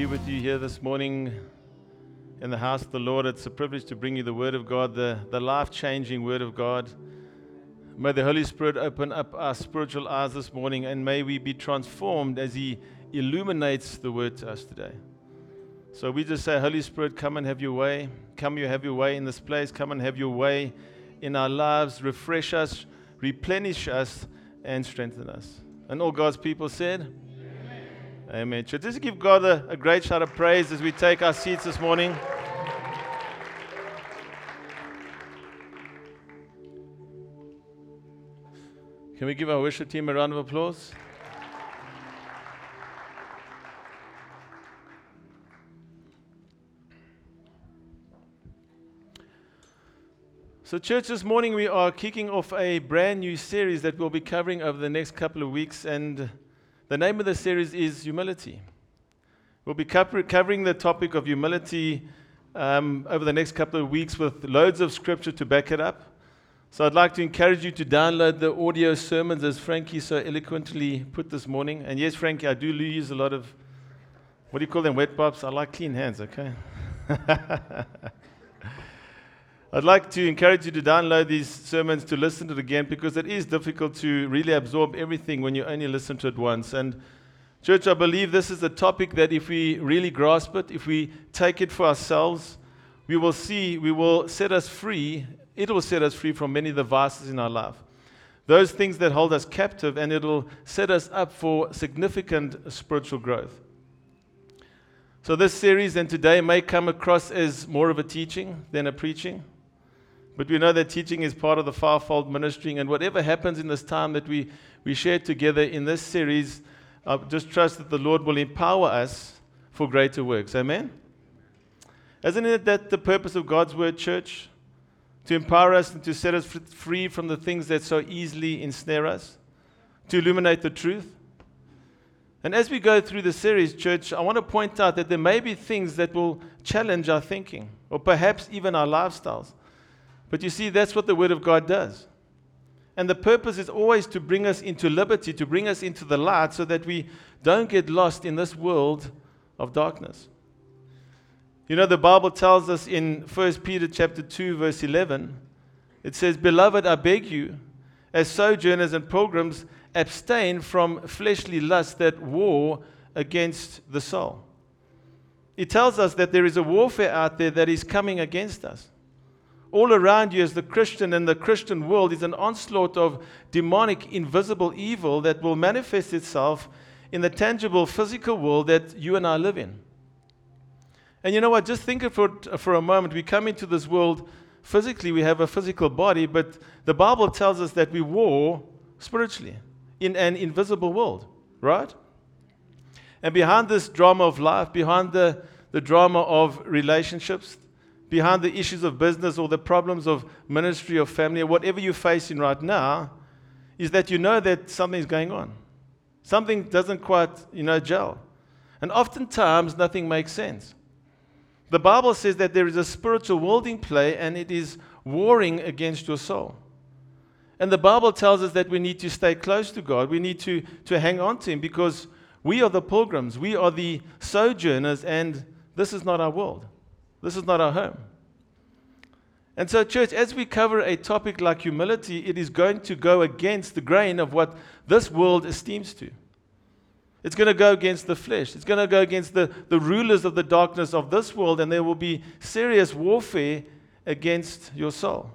be with you here this morning in the house of the Lord. It's a privilege to bring you the Word of God, the, the life changing Word of God. May the Holy Spirit open up our spiritual eyes this morning and may we be transformed as He illuminates the Word to us today. So we just say, Holy Spirit, come and have your way. Come, you have your way in this place. Come and have your way in our lives. Refresh us, replenish us, and strengthen us. And all God's people said, Amen. Should just give God a, a great shout of praise as we take our seats this morning. Can we give our worship team a round of applause? So, church, this morning we are kicking off a brand new series that we'll be covering over the next couple of weeks. And the name of the series is Humility. We'll be covering the topic of humility um, over the next couple of weeks with loads of scripture to back it up. So I'd like to encourage you to download the audio sermons as Frankie so eloquently put this morning. And yes, Frankie, I do use a lot of, what do you call them, wet pops? I like clean hands, okay? I'd like to encourage you to download these sermons to listen to it again because it is difficult to really absorb everything when you only listen to it once. And, church, I believe this is a topic that if we really grasp it, if we take it for ourselves, we will see, we will set us free. It will set us free from many of the vices in our life. Those things that hold us captive, and it'll set us up for significant spiritual growth. So, this series and today may come across as more of a teaching than a preaching. But we know that teaching is part of the fivefold ministry, and whatever happens in this time that we, we share together in this series, I just trust that the Lord will empower us for greater works. Amen? Isn't it that the purpose of God's word, church? To empower us and to set us free from the things that so easily ensnare us, to illuminate the truth. And as we go through the series, church, I want to point out that there may be things that will challenge our thinking, or perhaps even our lifestyles. But you see, that's what the Word of God does. And the purpose is always to bring us into liberty, to bring us into the light, so that we don't get lost in this world of darkness. You know, the Bible tells us in 1 Peter chapter 2, verse 11, it says, Beloved, I beg you, as sojourners and pilgrims, abstain from fleshly lusts that war against the soul. It tells us that there is a warfare out there that is coming against us all around you as the Christian and the Christian world is an onslaught of demonic, invisible evil that will manifest itself in the tangible physical world that you and I live in. And you know what? Just think of it for a moment. We come into this world physically, we have a physical body, but the Bible tells us that we war spiritually in an invisible world, right? And behind this drama of life, behind the, the drama of relationships, behind the issues of business or the problems of ministry or family or whatever you're facing right now is that you know that something's going on. Something doesn't quite, you know, gel. And oftentimes nothing makes sense. The Bible says that there is a spiritual world in play and it is warring against your soul. And the Bible tells us that we need to stay close to God. We need to, to hang on to Him because we are the pilgrims, we are the sojourners, and this is not our world. This is not our home. And so, church, as we cover a topic like humility, it is going to go against the grain of what this world esteems to. It's going to go against the flesh. It's going to go against the, the rulers of the darkness of this world, and there will be serious warfare against your soul.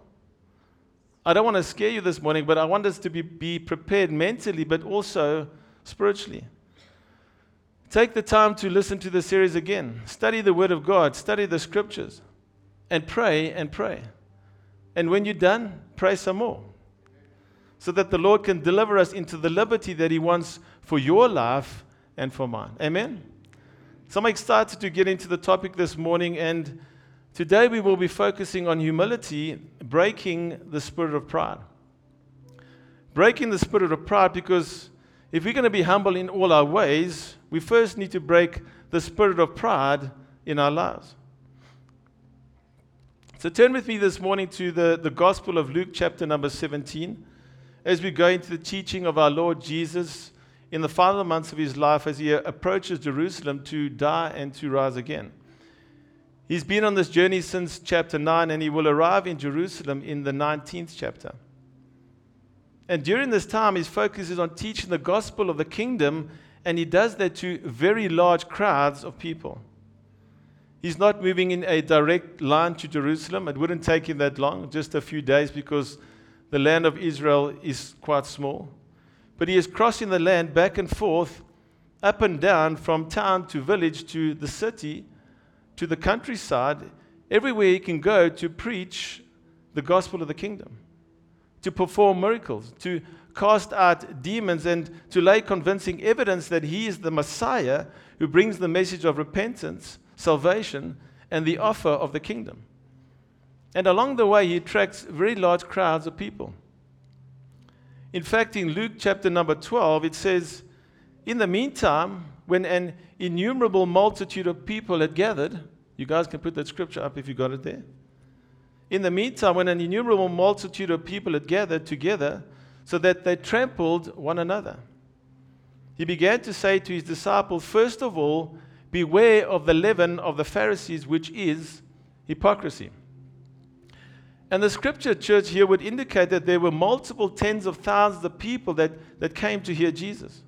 I don't want to scare you this morning, but I want us to be, be prepared mentally, but also spiritually. Take the time to listen to the series again. Study the Word of God, study the Scriptures, and pray and pray. And when you're done, pray some more. So that the Lord can deliver us into the liberty that He wants for your life and for mine. Amen? So I'm excited to get into the topic this morning, and today we will be focusing on humility, breaking the spirit of pride. Breaking the spirit of pride because if we're going to be humble in all our ways, we first need to break the spirit of pride in our lives. So turn with me this morning to the, the Gospel of Luke, chapter number 17, as we go into the teaching of our Lord Jesus in the final months of his life as he approaches Jerusalem to die and to rise again. He's been on this journey since chapter 9, and he will arrive in Jerusalem in the 19th chapter. And during this time, his focus is on teaching the gospel of the kingdom, and he does that to very large crowds of people. He's not moving in a direct line to Jerusalem. It wouldn't take him that long, just a few days, because the land of Israel is quite small. But he is crossing the land back and forth, up and down, from town to village to the city to the countryside, everywhere he can go to preach the gospel of the kingdom, to perform miracles, to cast out demons, and to lay convincing evidence that he is the Messiah who brings the message of repentance, salvation, and the offer of the kingdom. And along the way, he attracts very large crowds of people. In fact, in Luke chapter number 12, it says, In the meantime, when an innumerable multitude of people had gathered, you guys can put that scripture up if you got it there. In the meantime, when an innumerable multitude of people had gathered together, so that they trampled one another, he began to say to his disciples, First of all, beware of the leaven of the Pharisees, which is hypocrisy. And the scripture, church, here would indicate that there were multiple tens of thousands of people that, that came to hear Jesus.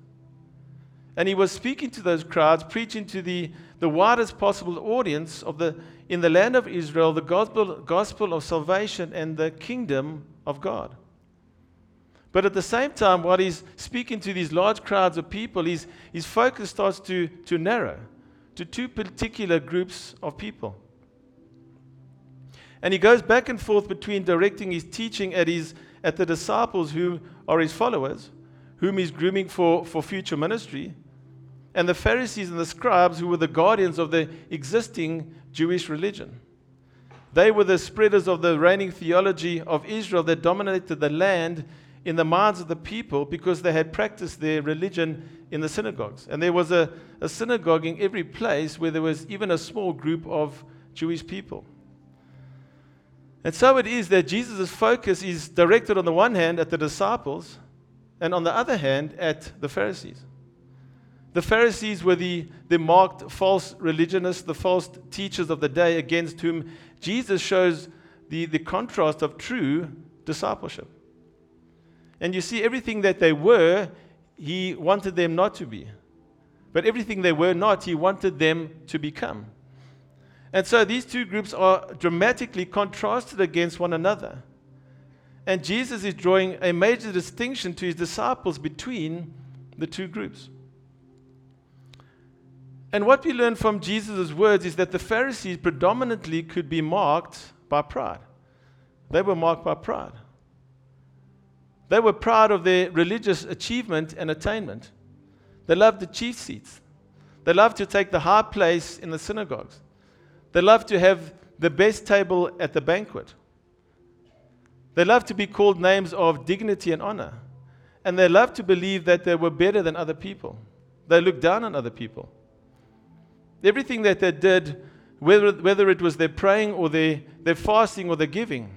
And he was speaking to those crowds, preaching to the, the widest possible audience of the, in the land of Israel the gospel, gospel of salvation and the kingdom of God. But at the same time, while he's speaking to these large crowds of people, his, his focus starts to, to narrow to two particular groups of people. And he goes back and forth between directing his teaching at, his, at the disciples who are his followers, whom he's grooming for, for future ministry, and the Pharisees and the scribes, who were the guardians of the existing Jewish religion. They were the spreaders of the reigning theology of Israel that dominated the land in the minds of the people because they had practiced their religion in the synagogues. And there was a, a synagogue in every place where there was even a small group of Jewish people. And so it is that Jesus' focus is directed on the one hand at the disciples, and on the other hand at the Pharisees. The Pharisees were the, the marked false religionists, the false teachers of the day against whom Jesus shows the, the contrast of true discipleship. And you see, everything that they were, he wanted them not to be. But everything they were not, he wanted them to become. And so these two groups are dramatically contrasted against one another. And Jesus is drawing a major distinction to his disciples between the two groups. And what we learn from Jesus' words is that the Pharisees predominantly could be marked by pride. They were marked by pride. They were proud of their religious achievement and attainment. They loved the chief seats. They loved to take the high place in the synagogues. They loved to have the best table at the banquet. They loved to be called names of dignity and honor. And they loved to believe that they were better than other people. They looked down on other people. Everything that they did, whether, whether it was their praying or their, their fasting or their giving,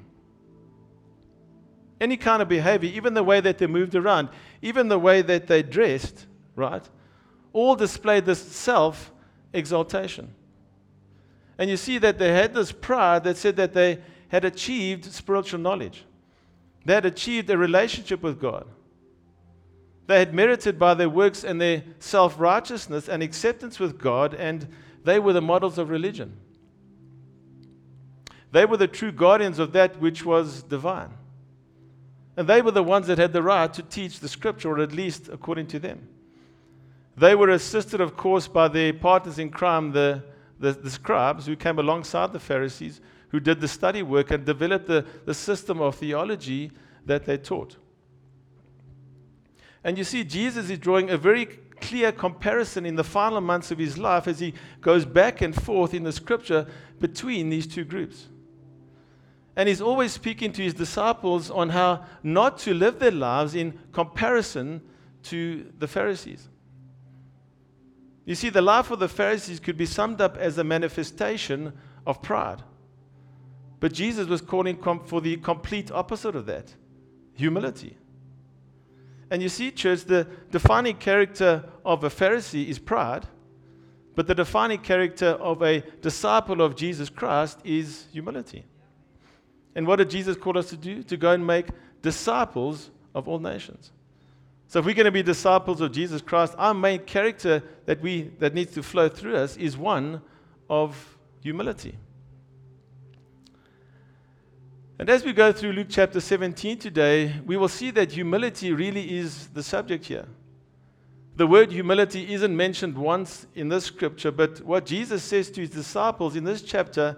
any kind of behavior, even the way that they moved around, even the way that they dressed, right, all displayed this self exaltation. And you see that they had this pride that said that they had achieved spiritual knowledge, they had achieved a relationship with God. They had merited by their works and their self righteousness and acceptance with God, and they were the models of religion. They were the true guardians of that which was divine. And they were the ones that had the right to teach the scripture, or at least according to them. They were assisted, of course, by their partners in crime, the, the, the scribes, who came alongside the Pharisees, who did the study work and developed the, the system of theology that they taught. And you see, Jesus is drawing a very clear comparison in the final months of his life as he goes back and forth in the scripture between these two groups. And he's always speaking to his disciples on how not to live their lives in comparison to the Pharisees. You see, the life of the Pharisees could be summed up as a manifestation of pride. But Jesus was calling for the complete opposite of that humility. And you see, church, the defining character of a Pharisee is pride, but the defining character of a disciple of Jesus Christ is humility. And what did Jesus call us to do? To go and make disciples of all nations. So if we're going to be disciples of Jesus Christ, our main character that we that needs to flow through us is one of humility. And as we go through Luke chapter 17 today, we will see that humility really is the subject here. The word humility isn't mentioned once in this scripture, but what Jesus says to his disciples in this chapter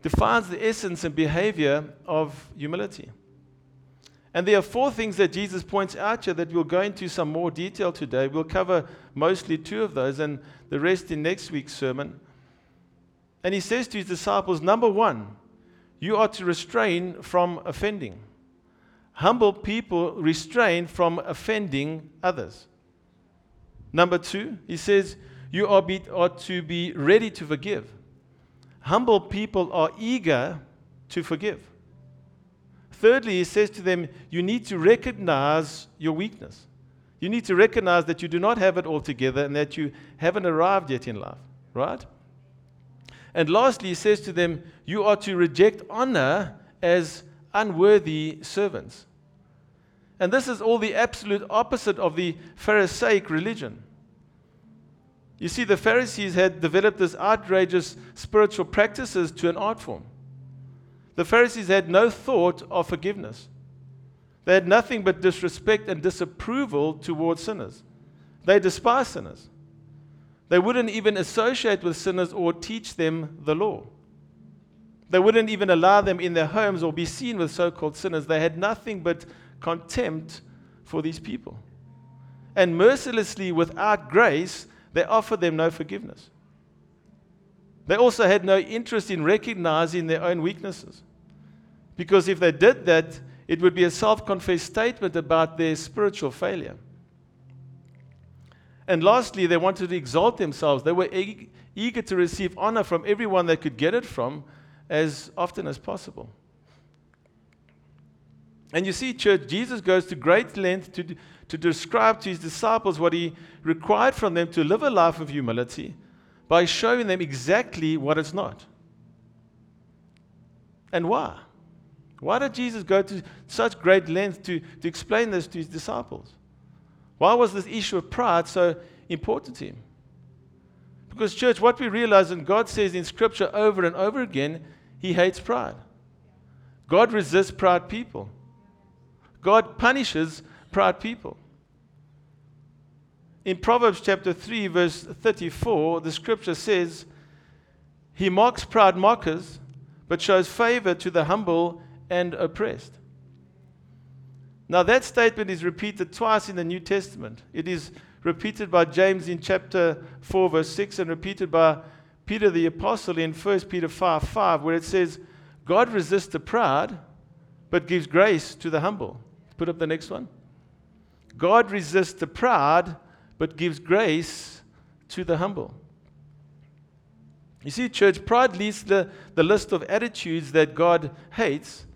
defines the essence and behavior of humility. And there are four things that Jesus points out here that we'll go into some more detail today. We'll cover mostly two of those and the rest in next week's sermon. And he says to his disciples, number one, you are to restrain from offending. Humble people restrain from offending others. Number two, he says, you are, be, are to be ready to forgive. Humble people are eager to forgive. Thirdly, he says to them, you need to recognize your weakness. You need to recognize that you do not have it all together and that you haven't arrived yet in life, right? And lastly, he says to them, You are to reject honor as unworthy servants. And this is all the absolute opposite of the Pharisaic religion. You see, the Pharisees had developed this outrageous spiritual practices to an art form. The Pharisees had no thought of forgiveness. They had nothing but disrespect and disapproval towards sinners. They despised sinners. They wouldn't even associate with sinners or teach them the law. They wouldn't even allow them in their homes or be seen with so called sinners. They had nothing but contempt for these people. And mercilessly, without grace, they offered them no forgiveness. They also had no interest in recognizing their own weaknesses. Because if they did that, it would be a self confessed statement about their spiritual failure. And lastly, they wanted to exalt themselves. They were eager to receive honor from everyone they could get it from as often as possible. And you see, church, Jesus goes to great length to, to describe to his disciples what he required from them to live a life of humility by showing them exactly what it's not. And why? Why did Jesus go to such great length to, to explain this to his disciples? Why was this issue of pride so important to him? Because, church, what we realize, and God says in Scripture over and over again, He hates pride. God resists proud people. God punishes proud people. In Proverbs chapter 3, verse 34, the scripture says, He mocks proud mockers, but shows favor to the humble and oppressed. Now, that statement is repeated twice in the New Testament. It is repeated by James in chapter 4, verse 6, and repeated by Peter the Apostle in 1 Peter 5 5, where it says, God resists the proud, but gives grace to the humble. Put up the next one. God resists the proud, but gives grace to the humble. You see, church, pride leads the, the list of attitudes that God hates.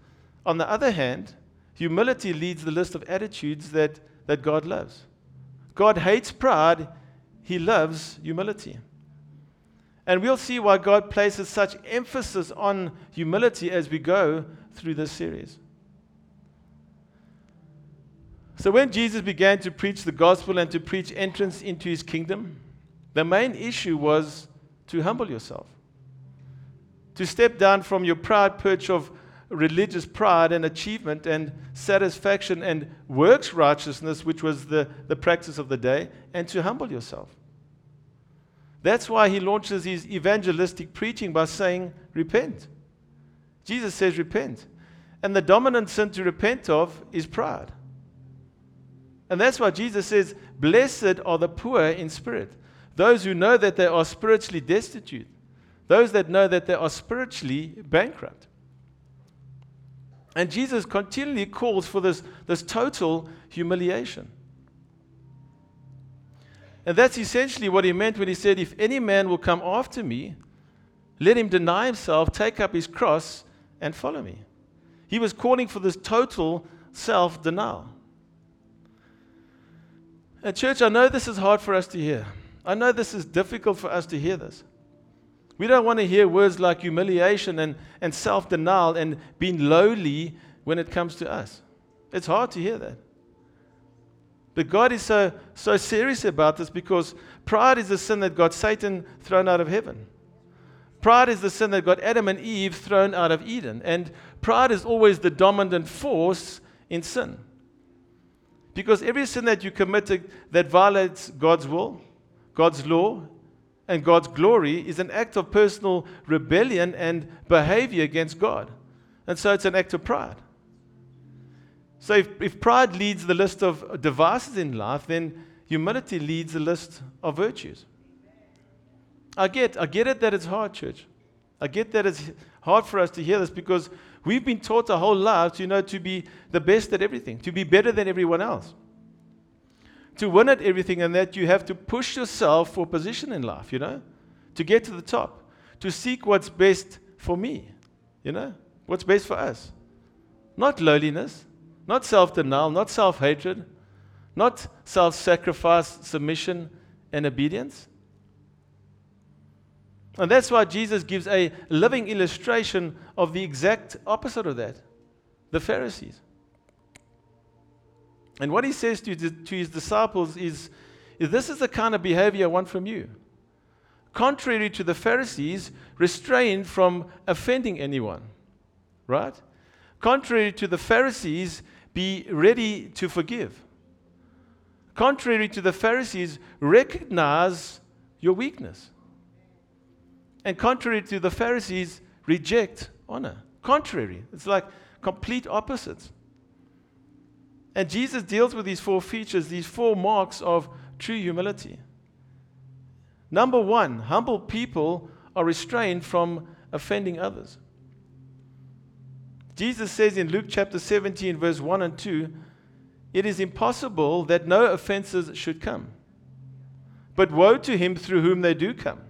On the other hand, Humility leads the list of attitudes that, that God loves. God hates pride, He loves humility. And we'll see why God places such emphasis on humility as we go through this series. So, when Jesus began to preach the gospel and to preach entrance into his kingdom, the main issue was to humble yourself, to step down from your proud perch of religious pride and achievement and satisfaction and works righteousness, which was the, the practice of the day, and to humble yourself. That's why he launches his evangelistic preaching by saying, Repent. Jesus says, Repent. And the dominant sin to repent of is pride. And that's why Jesus says, Blessed are the poor in spirit, those who know that they are spiritually destitute, those that know that they are spiritually bankrupt. And Jesus continually calls for this, this total humiliation. And that's essentially what he meant when he said, If any man will come after me, let him deny himself, take up his cross, and follow me. He was calling for this total self denial. And, church, I know this is hard for us to hear. I know this is difficult for us to hear this. We don't want to hear words like humiliation and, and self denial and being lowly when it comes to us. It's hard to hear that. But God is so, so serious about this because pride is the sin that got Satan thrown out of heaven. Pride is the sin that got Adam and Eve thrown out of Eden. And pride is always the dominant force in sin. Because every sin that you commit that violates God's will, God's law, and God's glory is an act of personal rebellion and behavior against God. And so it's an act of pride. So if, if pride leads the list of devices in life, then humility leads the list of virtues. I get, I get it that it's hard, church. I get that it's hard for us to hear this because we've been taught our whole lives, you know, to be the best at everything, to be better than everyone else to win at everything and that you have to push yourself for position in life, you know, to get to the top, to seek what's best for me, you know, what's best for us. Not lowliness, not self denial, not self hatred, not self sacrifice, submission, and obedience. And that's why Jesus gives a living illustration of the exact opposite of that the Pharisees. And what he says to, to his disciples is, is this is the kind of behavior I want from you. Contrary to the Pharisees, restrained from offending anyone. Right? Contrary to the Pharisees, be ready to forgive. Contrary to the Pharisees, recognize your weakness. And contrary to the Pharisees, reject honor. Contrary. It's like complete opposites. And Jesus deals with these four features, these four marks of true humility. Number one, humble people are restrained from offending others. Jesus says in Luke chapter 17, verse 1 and 2, it is impossible that no offenses should come. But woe to him through whom they do come.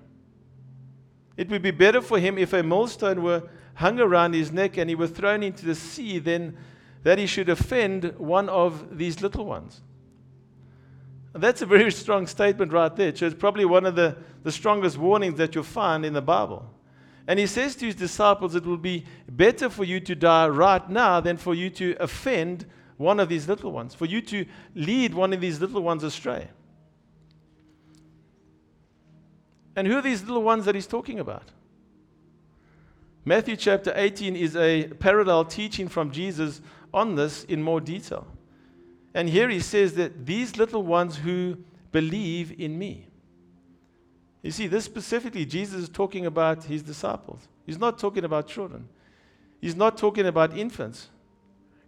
It would be better for him if a millstone were hung around his neck and he were thrown into the sea than that he should offend one of these little ones. That's a very strong statement right there. So It's probably one of the, the strongest warnings that you'll find in the Bible. And he says to his disciples, It will be better for you to die right now than for you to offend one of these little ones, for you to lead one of these little ones astray. And who are these little ones that he's talking about? Matthew chapter 18 is a parallel teaching from Jesus on this in more detail. And here he says that these little ones who believe in me. You see, this specifically, Jesus is talking about his disciples. He's not talking about children, he's not talking about infants.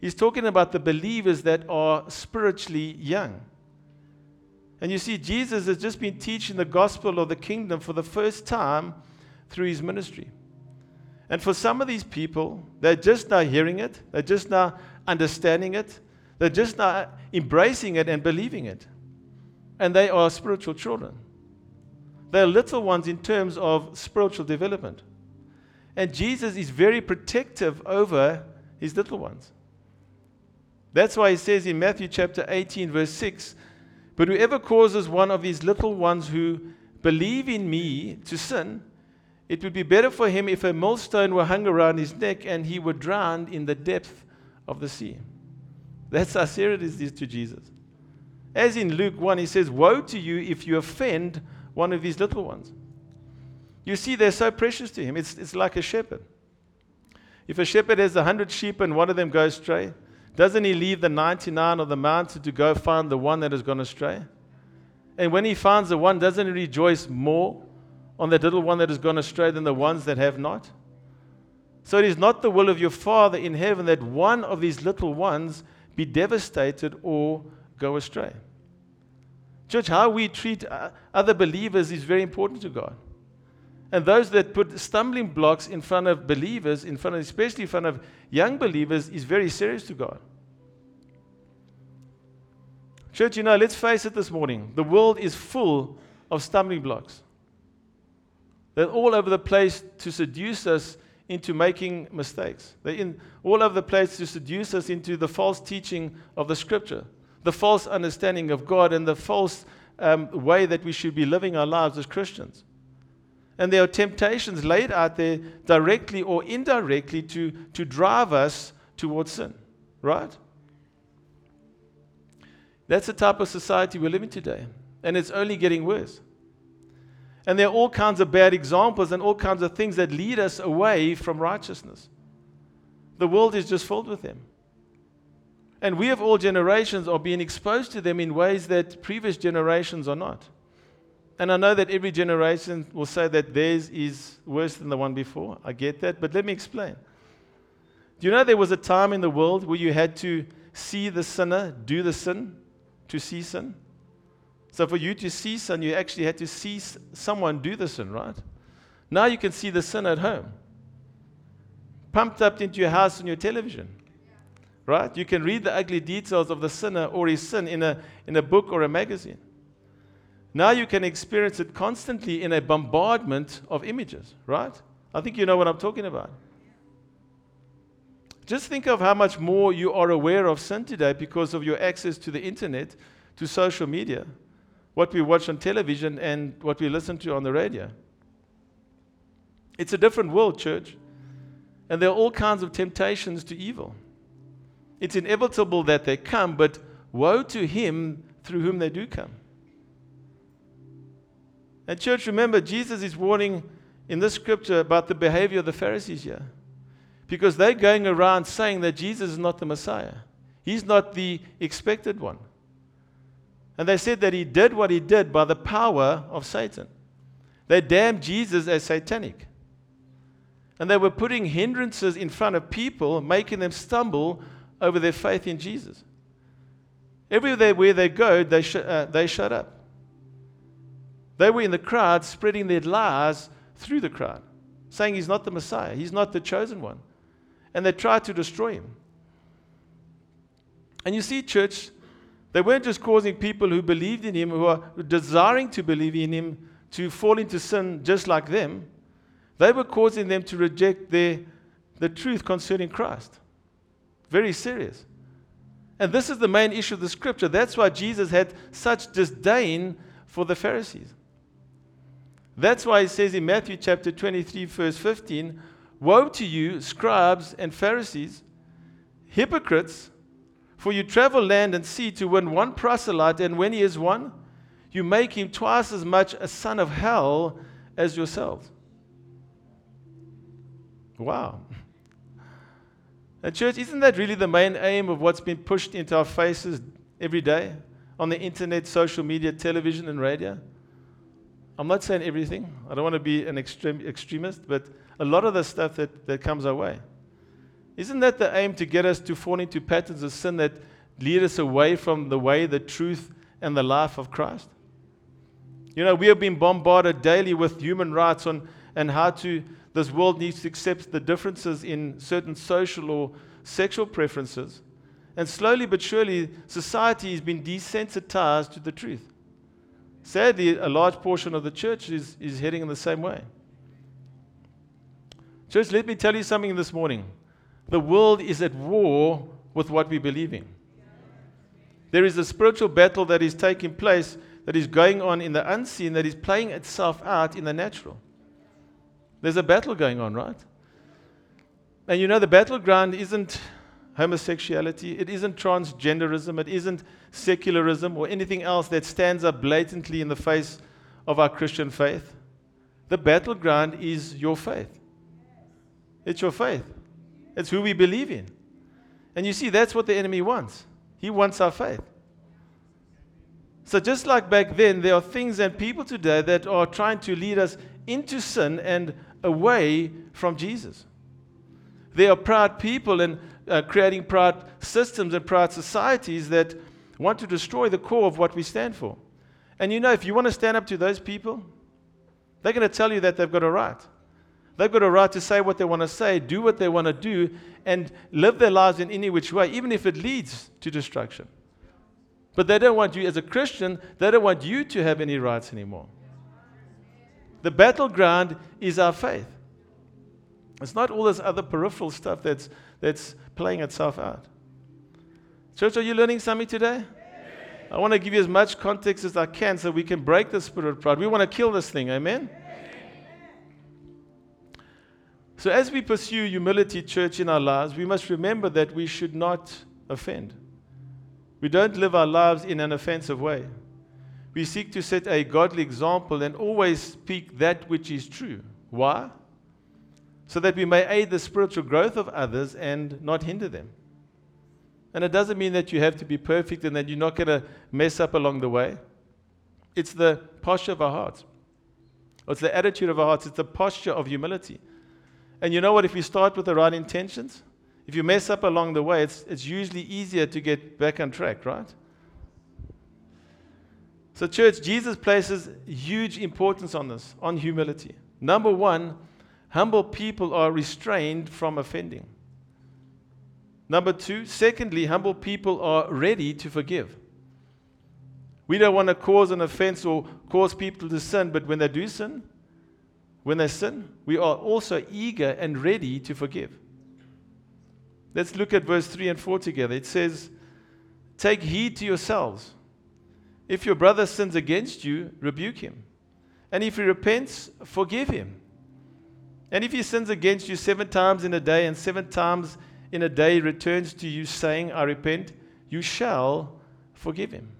He's talking about the believers that are spiritually young. And you see, Jesus has just been teaching the gospel of the kingdom for the first time through his ministry. And for some of these people, they're just now hearing it, they're just now understanding it. They're just not embracing it and believing it. And they are spiritual children. They're little ones in terms of spiritual development. And Jesus is very protective over his little ones. That's why he says in Matthew chapter 18, verse 6 But whoever causes one of these little ones who believe in me to sin, it would be better for him if a millstone were hung around his neck and he were drowned in the depth of the sea. That's how serious it is to Jesus. As in Luke 1, he says, Woe to you if you offend one of these little ones. You see, they're so precious to him. It's, it's like a shepherd. If a shepherd has a hundred sheep and one of them goes astray, doesn't he leave the 99 on the mountain to go find the one that has gone astray? And when he finds the one, doesn't he rejoice more on that little one that has gone astray than the ones that have not? So it is not the will of your Father in heaven that one of these little ones be devastated or go astray. Church, how we treat other believers is very important to God. And those that put stumbling blocks in front of believers, in front of, especially in front of young believers, is very serious to God. Church, you know, let's face it this morning. The world is full of stumbling blocks. They're all over the place to seduce us into making mistakes. They're in all over the place to seduce us into the false teaching of the scripture. the false understanding of God and the false um, way that we should be living our lives as Christians. And there are temptations laid out there directly or indirectly to, to drive us towards sin, right? That's the type of society we're living today. And it's only getting worse. And there are all kinds of bad examples and all kinds of things that lead us away from righteousness. The world is just filled with them. And we of all generations are being exposed to them in ways that previous generations are not. And I know that every generation will say that theirs is worse than the one before. I get that, but let me explain. Do you know there was a time in the world where you had to see the sinner do the sin to see sin? So for you to see sin, you actually had to see someone do the sin, right? Now you can see the sin at home, pumped up into your house on your television right? You can read the ugly details of the sinner or his sin in a, in a book or a magazine. Now you can experience it constantly in a bombardment of images, right? I think you know what I'm talking about. Just think of how much more you are aware of sin today because of your access to the internet, to social media, what we watch on television, and what we listen to on the radio. It's a different world, church. And there are all kinds of temptations to evil. It's inevitable that they come, but woe to him through whom they do come. And, church, remember, Jesus is warning in this scripture about the behavior of the Pharisees here. Because they're going around saying that Jesus is not the Messiah, He's not the expected one. And they said that He did what He did by the power of Satan. They damned Jesus as satanic. And they were putting hindrances in front of people, making them stumble over their faith in Jesus. Everywhere they go, they, sh- uh, they shut up. They were in the crowd spreading their lies through the crowd, saying he's not the Messiah, he's not the chosen one. And they tried to destroy him. And you see, church, they weren't just causing people who believed in him, who are desiring to believe in him, to fall into sin just like them. They were causing them to reject their, the truth concerning Christ. Very serious. And this is the main issue of the scripture. That's why Jesus had such disdain for the Pharisees. That's why he says in Matthew chapter 23, verse 15 Woe to you, scribes and Pharisees, hypocrites, for you travel land and sea to win one proselyte, and when he is won, you make him twice as much a son of hell as yourselves. Wow. And, church, isn't that really the main aim of what's been pushed into our faces every day on the internet, social media, television, and radio? I'm not saying everything. I don't want to be an extreme, extremist, but a lot of the stuff that, that comes our way. Isn't that the aim to get us to fall into patterns of sin that lead us away from the way, the truth, and the life of Christ? You know, we have been bombarded daily with human rights on and how to this world needs to accept the differences in certain social or sexual preferences. And slowly but surely, society has been desensitized to the truth. Sadly, a large portion of the church is, is heading in the same way. Church, let me tell you something this morning. The world is at war with what we believe in. There is a spiritual battle that is taking place, that is going on in the unseen, that is playing itself out in the natural. There's a battle going on, right? And you know, the battleground isn't homosexuality, it isn't transgenderism, it isn't secularism or anything else that stands up blatantly in the face of our Christian faith. The battleground is your faith. It's your faith. It's who we believe in. And you see, that's what the enemy wants. He wants our faith. So, just like back then, there are things and people today that are trying to lead us into sin and away from Jesus. They are proud people and uh, creating proud systems and proud societies that want to destroy the core of what we stand for. And you know, if you want to stand up to those people, they're going to tell you that they've got a right. They've got a right to say what they want to say, do what they want to do, and live their lives in any which way, even if it leads to destruction. But they don't want you, as a Christian, they don't want you to have any rights anymore. The battleground is our faith. It's not all this other peripheral stuff that's, that's playing itself out. Church, are you learning something today? I want to give you as much context as I can so we can break the spirit of pride. We want to kill this thing. Amen? So, as we pursue humility, church, in our lives, we must remember that we should not offend. We don't live our lives in an offensive way. We seek to set a godly example and always speak that which is true. Why? So that we may aid the spiritual growth of others and not hinder them. And it doesn't mean that you have to be perfect and that you're not going to mess up along the way. It's the posture of our hearts. It's the attitude of our hearts. It's the posture of humility. And you know what? If you start with the right intentions, if you mess up along the way, it's, it's usually easier to get back on track, right? So, church, Jesus places huge importance on this, on humility. Number one, humble people are restrained from offending. Number two, secondly, humble people are ready to forgive. We don't want to cause an offense or cause people to sin, but when they do sin, when they sin, we are also eager and ready to forgive. Let's look at verse 3 and 4 together. It says, Take heed to yourselves. If your brother sins against you, rebuke him. And if he repents, forgive him. And if he sins against you seven times in a day, and seven times in a day returns to you saying, I repent, you shall forgive him.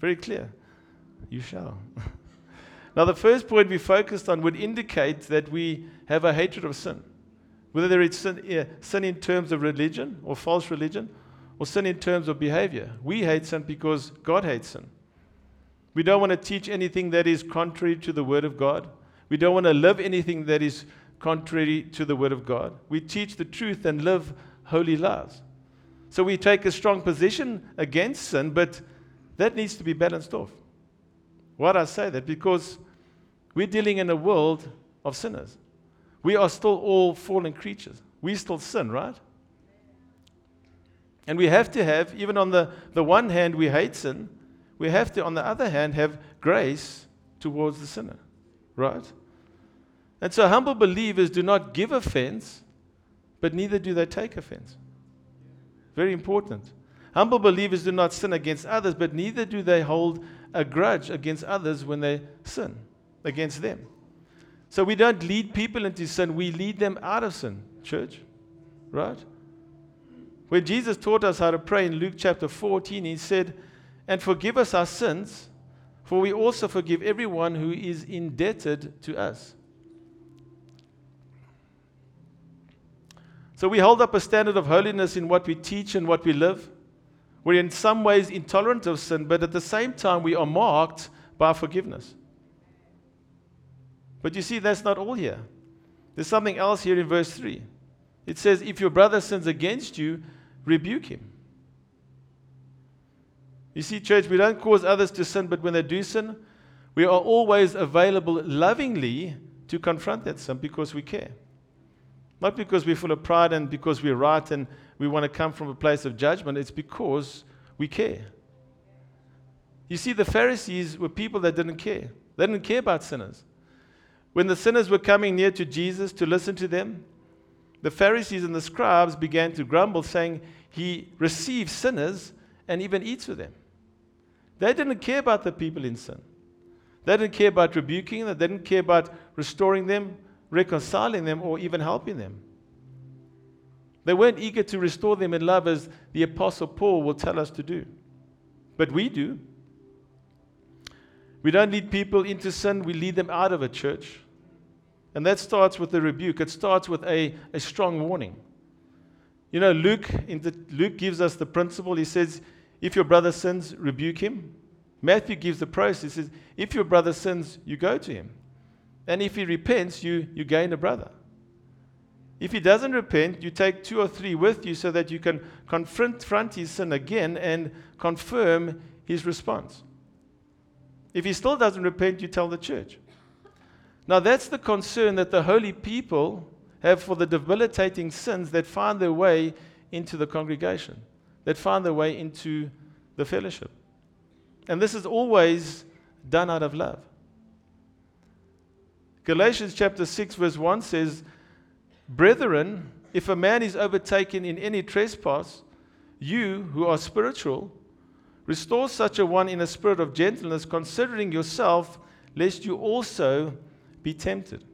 Very clear. You shall. now, the first point we focused on would indicate that we have a hatred of sin. Whether it's sin, sin in terms of religion or false religion, or sin in terms of behavior. We hate sin because God hates sin. We don't want to teach anything that is contrary to the Word of God. We don't want to live anything that is contrary to the Word of God. We teach the truth and live holy lives. So we take a strong position against sin, but that needs to be balanced off. Why do I say that? Because we're dealing in a world of sinners. We are still all fallen creatures. We still sin, right? And we have to have, even on the, the one hand, we hate sin, we have to, on the other hand, have grace towards the sinner, right? And so humble believers do not give offense, but neither do they take offense. Very important. Humble believers do not sin against others, but neither do they hold a grudge against others when they sin against them. So we don't lead people into sin, we lead them out of sin, church. Right? When Jesus taught us how to pray in Luke chapter 14, he said, And forgive us our sins, for we also forgive everyone who is indebted to us. So we hold up a standard of holiness in what we teach and what we live. We're in some ways intolerant of sin, but at the same time, we are marked by forgiveness. But you see, that's not all here. There's something else here in verse 3. It says, If your brother sins against you, rebuke him. You see, church, we don't cause others to sin, but when they do sin, we are always available lovingly to confront that sin because we care. Not because we're full of pride and because we're right and we want to come from a place of judgment, it's because we care. You see, the Pharisees were people that didn't care. They didn't care about sinners. When the sinners were coming near to Jesus to listen to them, the Pharisees and the scribes began to grumble, saying, He receives sinners and even eats with them. They didn't care about the people in sin. They didn't care about rebuking them. They didn't care about restoring them, reconciling them, or even helping them. They weren't eager to restore them in love as the Apostle Paul will tell us to do. But we do. We don't lead people into sin, we lead them out of a church. And that starts with a rebuke, it starts with a, a strong warning. You know, Luke, the, Luke gives us the principle. He says, if your brother sins, rebuke him. Matthew gives the process. He says, if your brother sins, you go to him. And if he repents, you, you gain a brother. If he doesn't repent, you take two or three with you so that you can confront his sin again and confirm his response. If he still doesn't repent, you tell the church. Now, that's the concern that the holy people have for the debilitating sins that find their way into the congregation, that find their way into the fellowship. And this is always done out of love. Galatians chapter 6, verse 1 says, Brethren, if a man is overtaken in any trespass, you who are spiritual, Restore such a one in a spirit of gentleness, considering yourself, lest you also be tempted.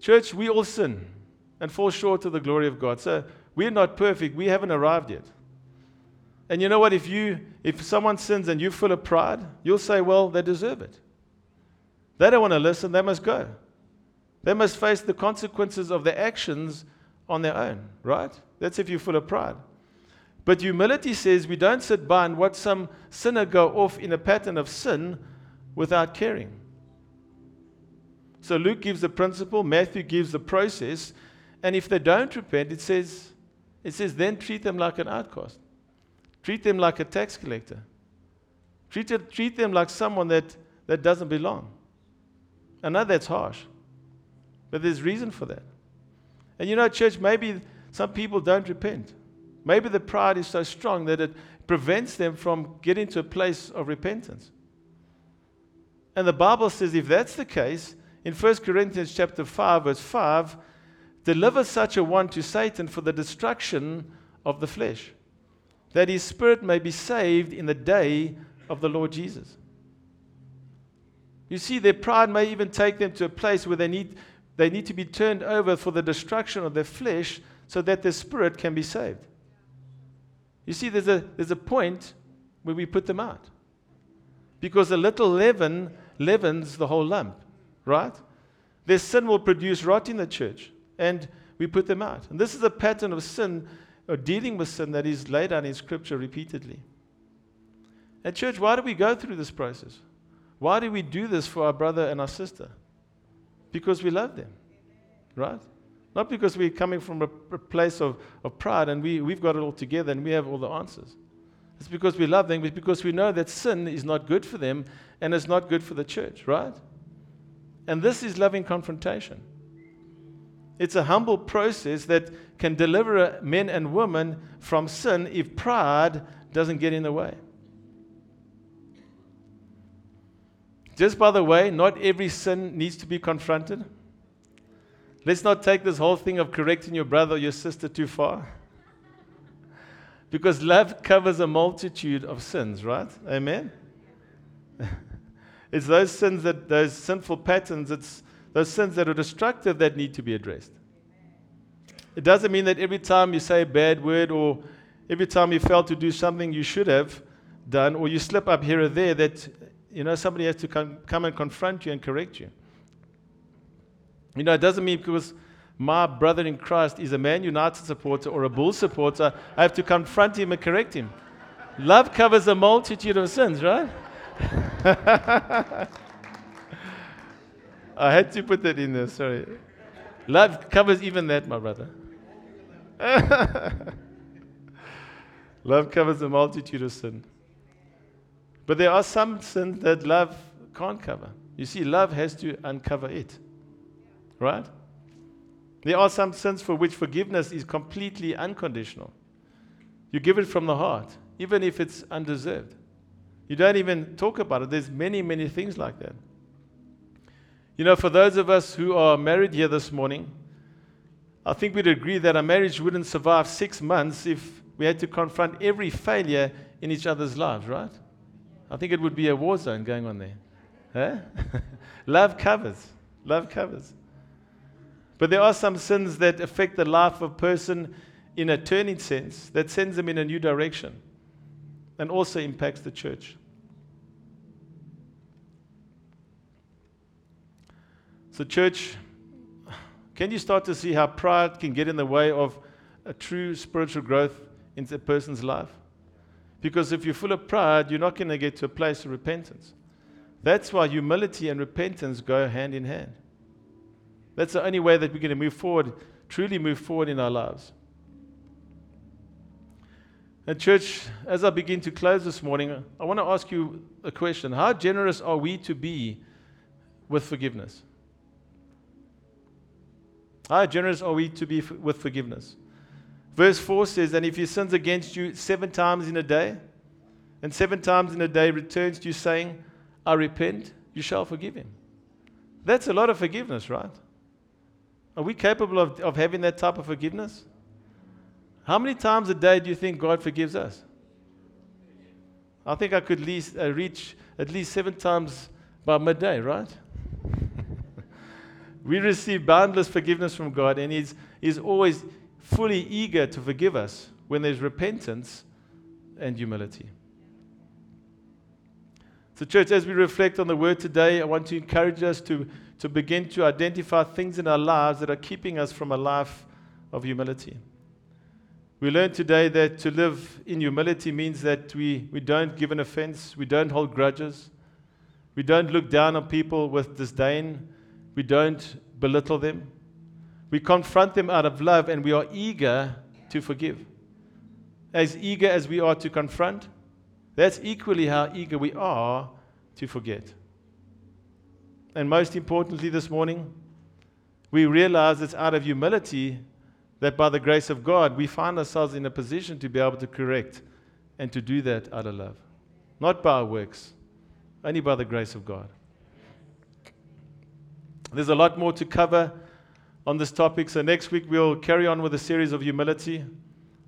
Church, we all sin and fall short of the glory of God. So we're not perfect. We haven't arrived yet. And you know what? If you if someone sins and you're full of pride, you'll say, well, they deserve it. They don't want to listen, they must go. They must face the consequences of their actions on their own, right? That's if you're full of pride. But humility says we don't sit by and watch some sinner go off in a pattern of sin without caring. So Luke gives the principle, Matthew gives the process, and if they don't repent, it says, it says then treat them like an outcast. Treat them like a tax collector. Treat, it, treat them like someone that, that doesn't belong. I know that's harsh, but there's reason for that. And you know, church, maybe some people don't repent. Maybe the pride is so strong that it prevents them from getting to a place of repentance. And the Bible says if that's the case, in 1 Corinthians chapter 5 verse 5, deliver such a one to Satan for the destruction of the flesh, that his spirit may be saved in the day of the Lord Jesus. You see, their pride may even take them to a place where they need, they need to be turned over for the destruction of their flesh so that their spirit can be saved. You see, there's a, there's a point where we put them out. Because a little leaven leavens the whole lump, right? Their sin will produce rot in the church, and we put them out. And this is a pattern of sin, or dealing with sin, that is laid out in Scripture repeatedly. And, church, why do we go through this process? Why do we do this for our brother and our sister? Because we love them, right? Not because we're coming from a, a place of, of pride and we, we've got it all together and we have all the answers. It's because we love them, it's because we know that sin is not good for them and it's not good for the church, right? And this is loving confrontation. It's a humble process that can deliver men and women from sin if pride doesn't get in the way. Just by the way, not every sin needs to be confronted. Let's not take this whole thing of correcting your brother or your sister too far. Because love covers a multitude of sins, right? Amen? it's those sins that, those sinful patterns, it's those sins that are destructive that need to be addressed. It doesn't mean that every time you say a bad word or every time you fail to do something you should have done or you slip up here or there that you know, somebody has to come, come and confront you and correct you. You know, it doesn't mean because my brother in Christ is a Man United supporter or a Bull supporter, I have to confront him and correct him. Love covers a multitude of sins, right? I had to put that in there, sorry. Love covers even that, my brother. Love covers a multitude of sin. But there are some sins that love can't cover. You see, love has to uncover it. Right? There are some sins for which forgiveness is completely unconditional. You give it from the heart, even if it's undeserved. You don't even talk about it. There's many, many things like that. You know, for those of us who are married here this morning, I think we'd agree that a marriage wouldn't survive six months if we had to confront every failure in each other's lives, right? I think it would be a war zone going on there. Huh? Love covers. Love covers. But there are some sins that affect the life of a person in a turning sense, that sends them in a new direction and also impacts the church. So, church, can you start to see how pride can get in the way of a true spiritual growth in a person's life? Because if you're full of pride, you're not going to get to a place of repentance. That's why humility and repentance go hand in hand. That's the only way that we're going to move forward, truly move forward in our lives. And, church, as I begin to close this morning, I want to ask you a question How generous are we to be with forgiveness? How generous are we to be f- with forgiveness? Verse 4 says, And if he sins against you seven times in a day, and seven times in a day returns to you saying, I repent, you shall forgive him. That's a lot of forgiveness, right? Are we capable of, of having that type of forgiveness? How many times a day do you think God forgives us? I think I could least, uh, reach at least seven times by midday, right? We receive boundless forgiveness from God, and He's, he's always fully eager to forgive us when there's repentance and humility. So, church, as we reflect on the word today, I want to encourage us to, to begin to identify things in our lives that are keeping us from a life of humility. We learned today that to live in humility means that we, we don't give an offense, we don't hold grudges, we don't look down on people with disdain, we don't belittle them. We confront them out of love and we are eager to forgive. As eager as we are to confront, that's equally how eager we are to forget. And most importantly, this morning, we realize it's out of humility that by the grace of God, we find ourselves in a position to be able to correct and to do that out of love. Not by our works, only by the grace of God. There's a lot more to cover on this topic, so next week we'll carry on with a series of humility.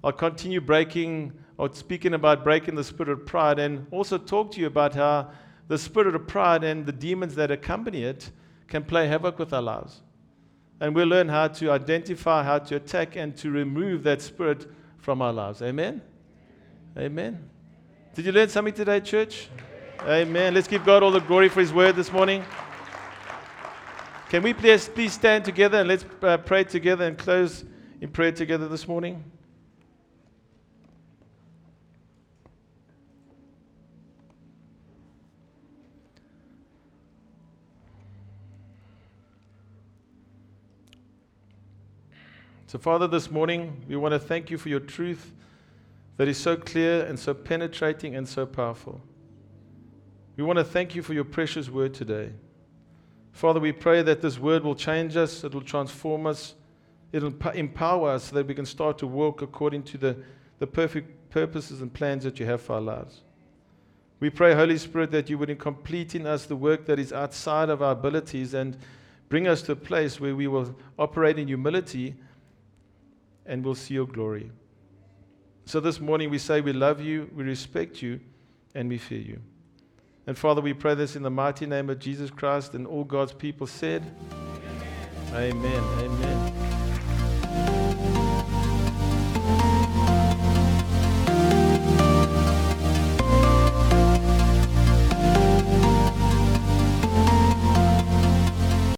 I'll continue breaking or speaking about breaking the spirit of pride and also talk to you about how the spirit of pride and the demons that accompany it can play havoc with our lives. And we'll learn how to identify, how to attack, and to remove that spirit from our lives. Amen? Amen. Did you learn something today, church? Amen. Let's give God all the glory for His word this morning. Can we please, please stand together and let's uh, pray together and close in prayer together this morning? So, Father, this morning we want to thank you for your truth that is so clear and so penetrating and so powerful. We want to thank you for your precious word today. Father, we pray that this word will change us, it will transform us, it will empower us so that we can start to walk according to the, the perfect purposes and plans that you have for our lives. We pray, Holy Spirit, that you would complete in us the work that is outside of our abilities and bring us to a place where we will operate in humility and we'll see your glory. So this morning we say we love you, we respect you, and we fear you. And Father, we pray this in the mighty name of Jesus Christ, and all God's people said, Amen. Amen. Amen.